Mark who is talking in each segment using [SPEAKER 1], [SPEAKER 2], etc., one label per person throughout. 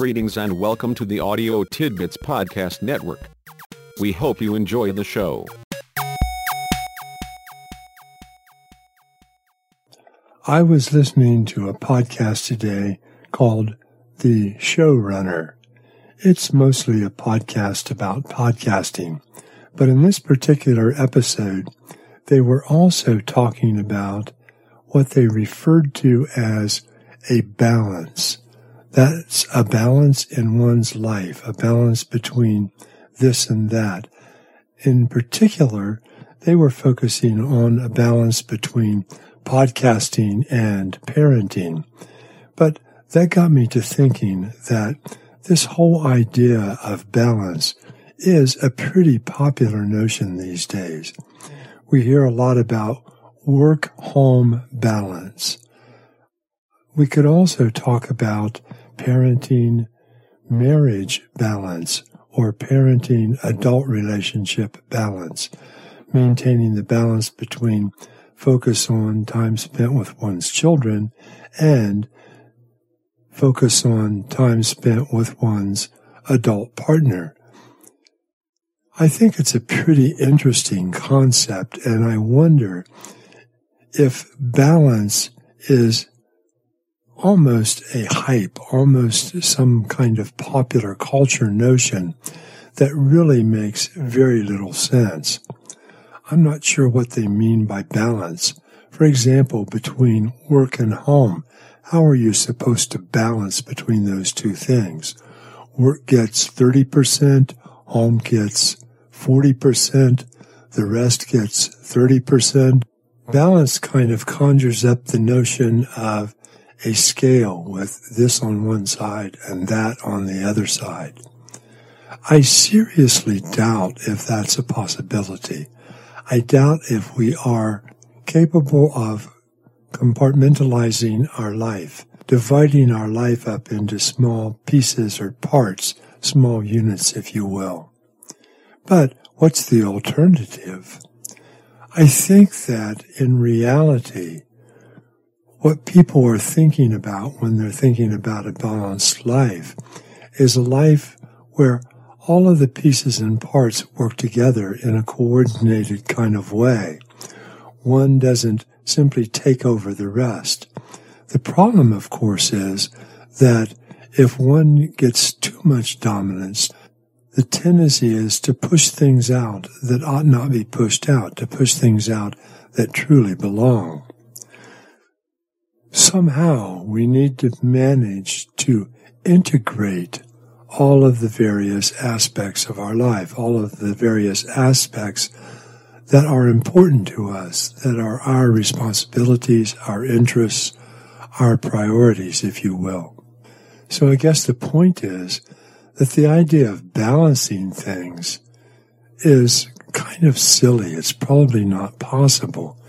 [SPEAKER 1] Greetings and welcome to the Audio Tidbits Podcast Network. We hope you enjoy the show.
[SPEAKER 2] I was listening to a podcast today called The Showrunner. It's mostly a podcast about podcasting, but in this particular episode, they were also talking about what they referred to as a balance. That's a balance in one's life, a balance between this and that. In particular, they were focusing on a balance between podcasting and parenting. But that got me to thinking that this whole idea of balance is a pretty popular notion these days. We hear a lot about work home balance. We could also talk about parenting marriage balance or parenting adult relationship balance, maintaining the balance between focus on time spent with one's children and focus on time spent with one's adult partner. I think it's a pretty interesting concept, and I wonder if balance is almost a hype, almost some kind of popular culture notion that really makes very little sense. I'm not sure what they mean by balance. For example, between work and home, how are you supposed to balance between those two things? Work gets 30%, home gets 40%, the rest gets 30%. Balance kind of conjures up the notion of a scale with this on one side and that on the other side. I seriously doubt if that's a possibility. I doubt if we are capable of compartmentalizing our life, dividing our life up into small pieces or parts, small units, if you will. But what's the alternative? I think that in reality, what people are thinking about when they're thinking about a balanced life is a life where all of the pieces and parts work together in a coordinated kind of way. One doesn't simply take over the rest. The problem, of course, is that if one gets too much dominance, the tendency is to push things out that ought not be pushed out, to push things out that truly belong somehow we need to manage to integrate all of the various aspects of our life, all of the various aspects that are important to us, that are our responsibilities, our interests, our priorities, if you will. So I guess the point is that the idea of balancing things is kind of silly. It's probably not possible.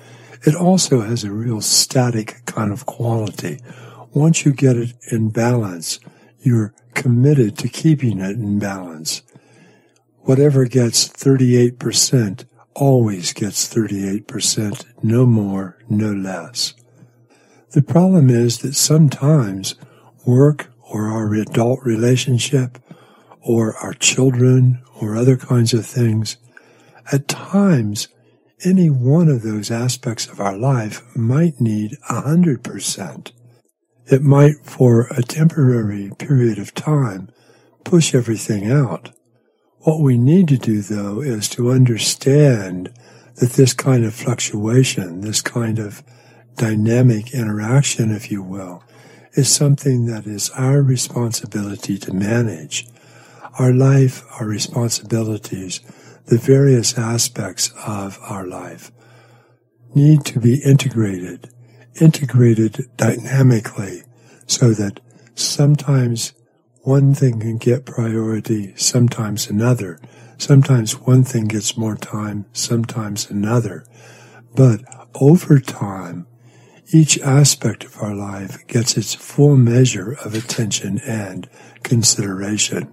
[SPEAKER 2] It also has a real static kind of quality. Once you get it in balance, you're committed to keeping it in balance. Whatever gets 38% always gets 38%, no more, no less. The problem is that sometimes work or our adult relationship or our children or other kinds of things, at times any one of those aspects of our life might need a hundred percent. It might, for a temporary period of time, push everything out. What we need to do, though, is to understand that this kind of fluctuation, this kind of dynamic interaction, if you will, is something that is our responsibility to manage. Our life, our responsibilities, the various aspects of our life need to be integrated, integrated dynamically so that sometimes one thing can get priority, sometimes another. Sometimes one thing gets more time, sometimes another. But over time, each aspect of our life gets its full measure of attention and consideration.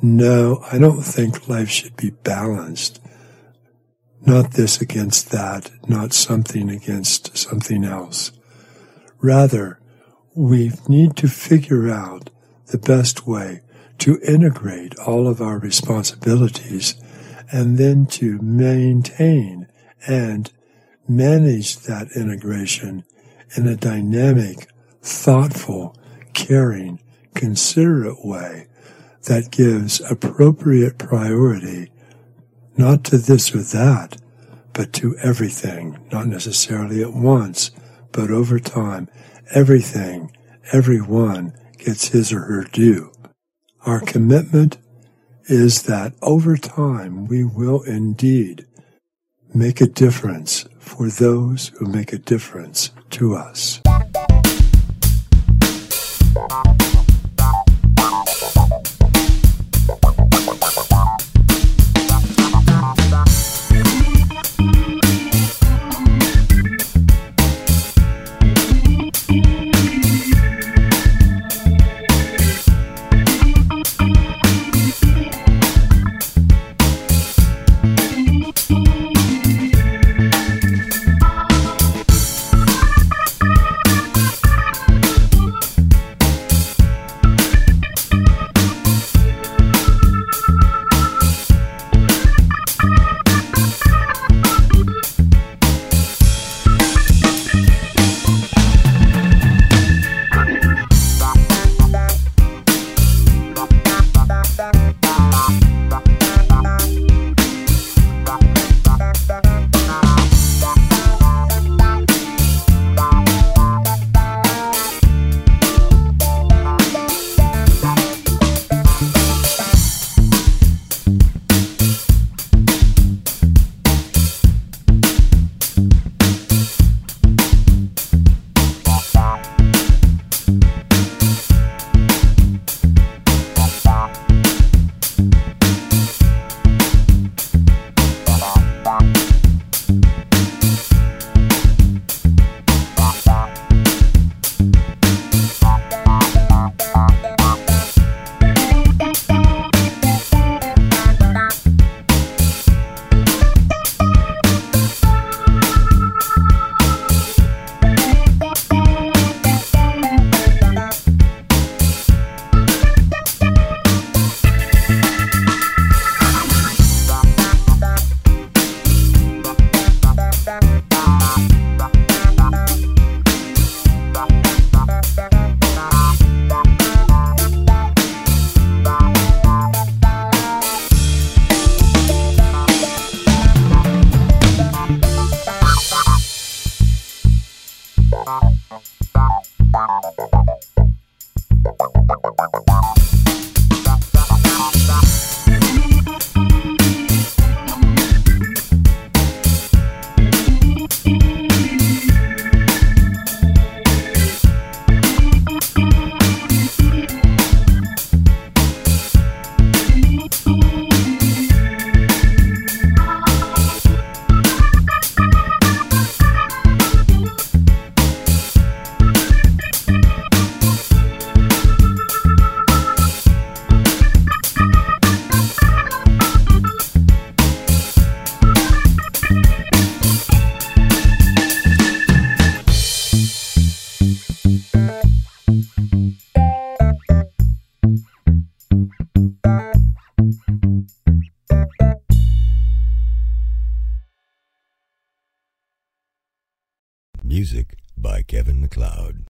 [SPEAKER 2] No, I don't think life should be balanced. Not this against that, not something against something else. Rather, we need to figure out the best way to integrate all of our responsibilities and then to maintain and manage that integration in a dynamic, thoughtful, caring, considerate way that gives appropriate priority not to this or that, but to everything, not necessarily at once, but over time, everything, everyone gets his or her due. Our commitment is that over time we will indeed make a difference for those who make a difference to us.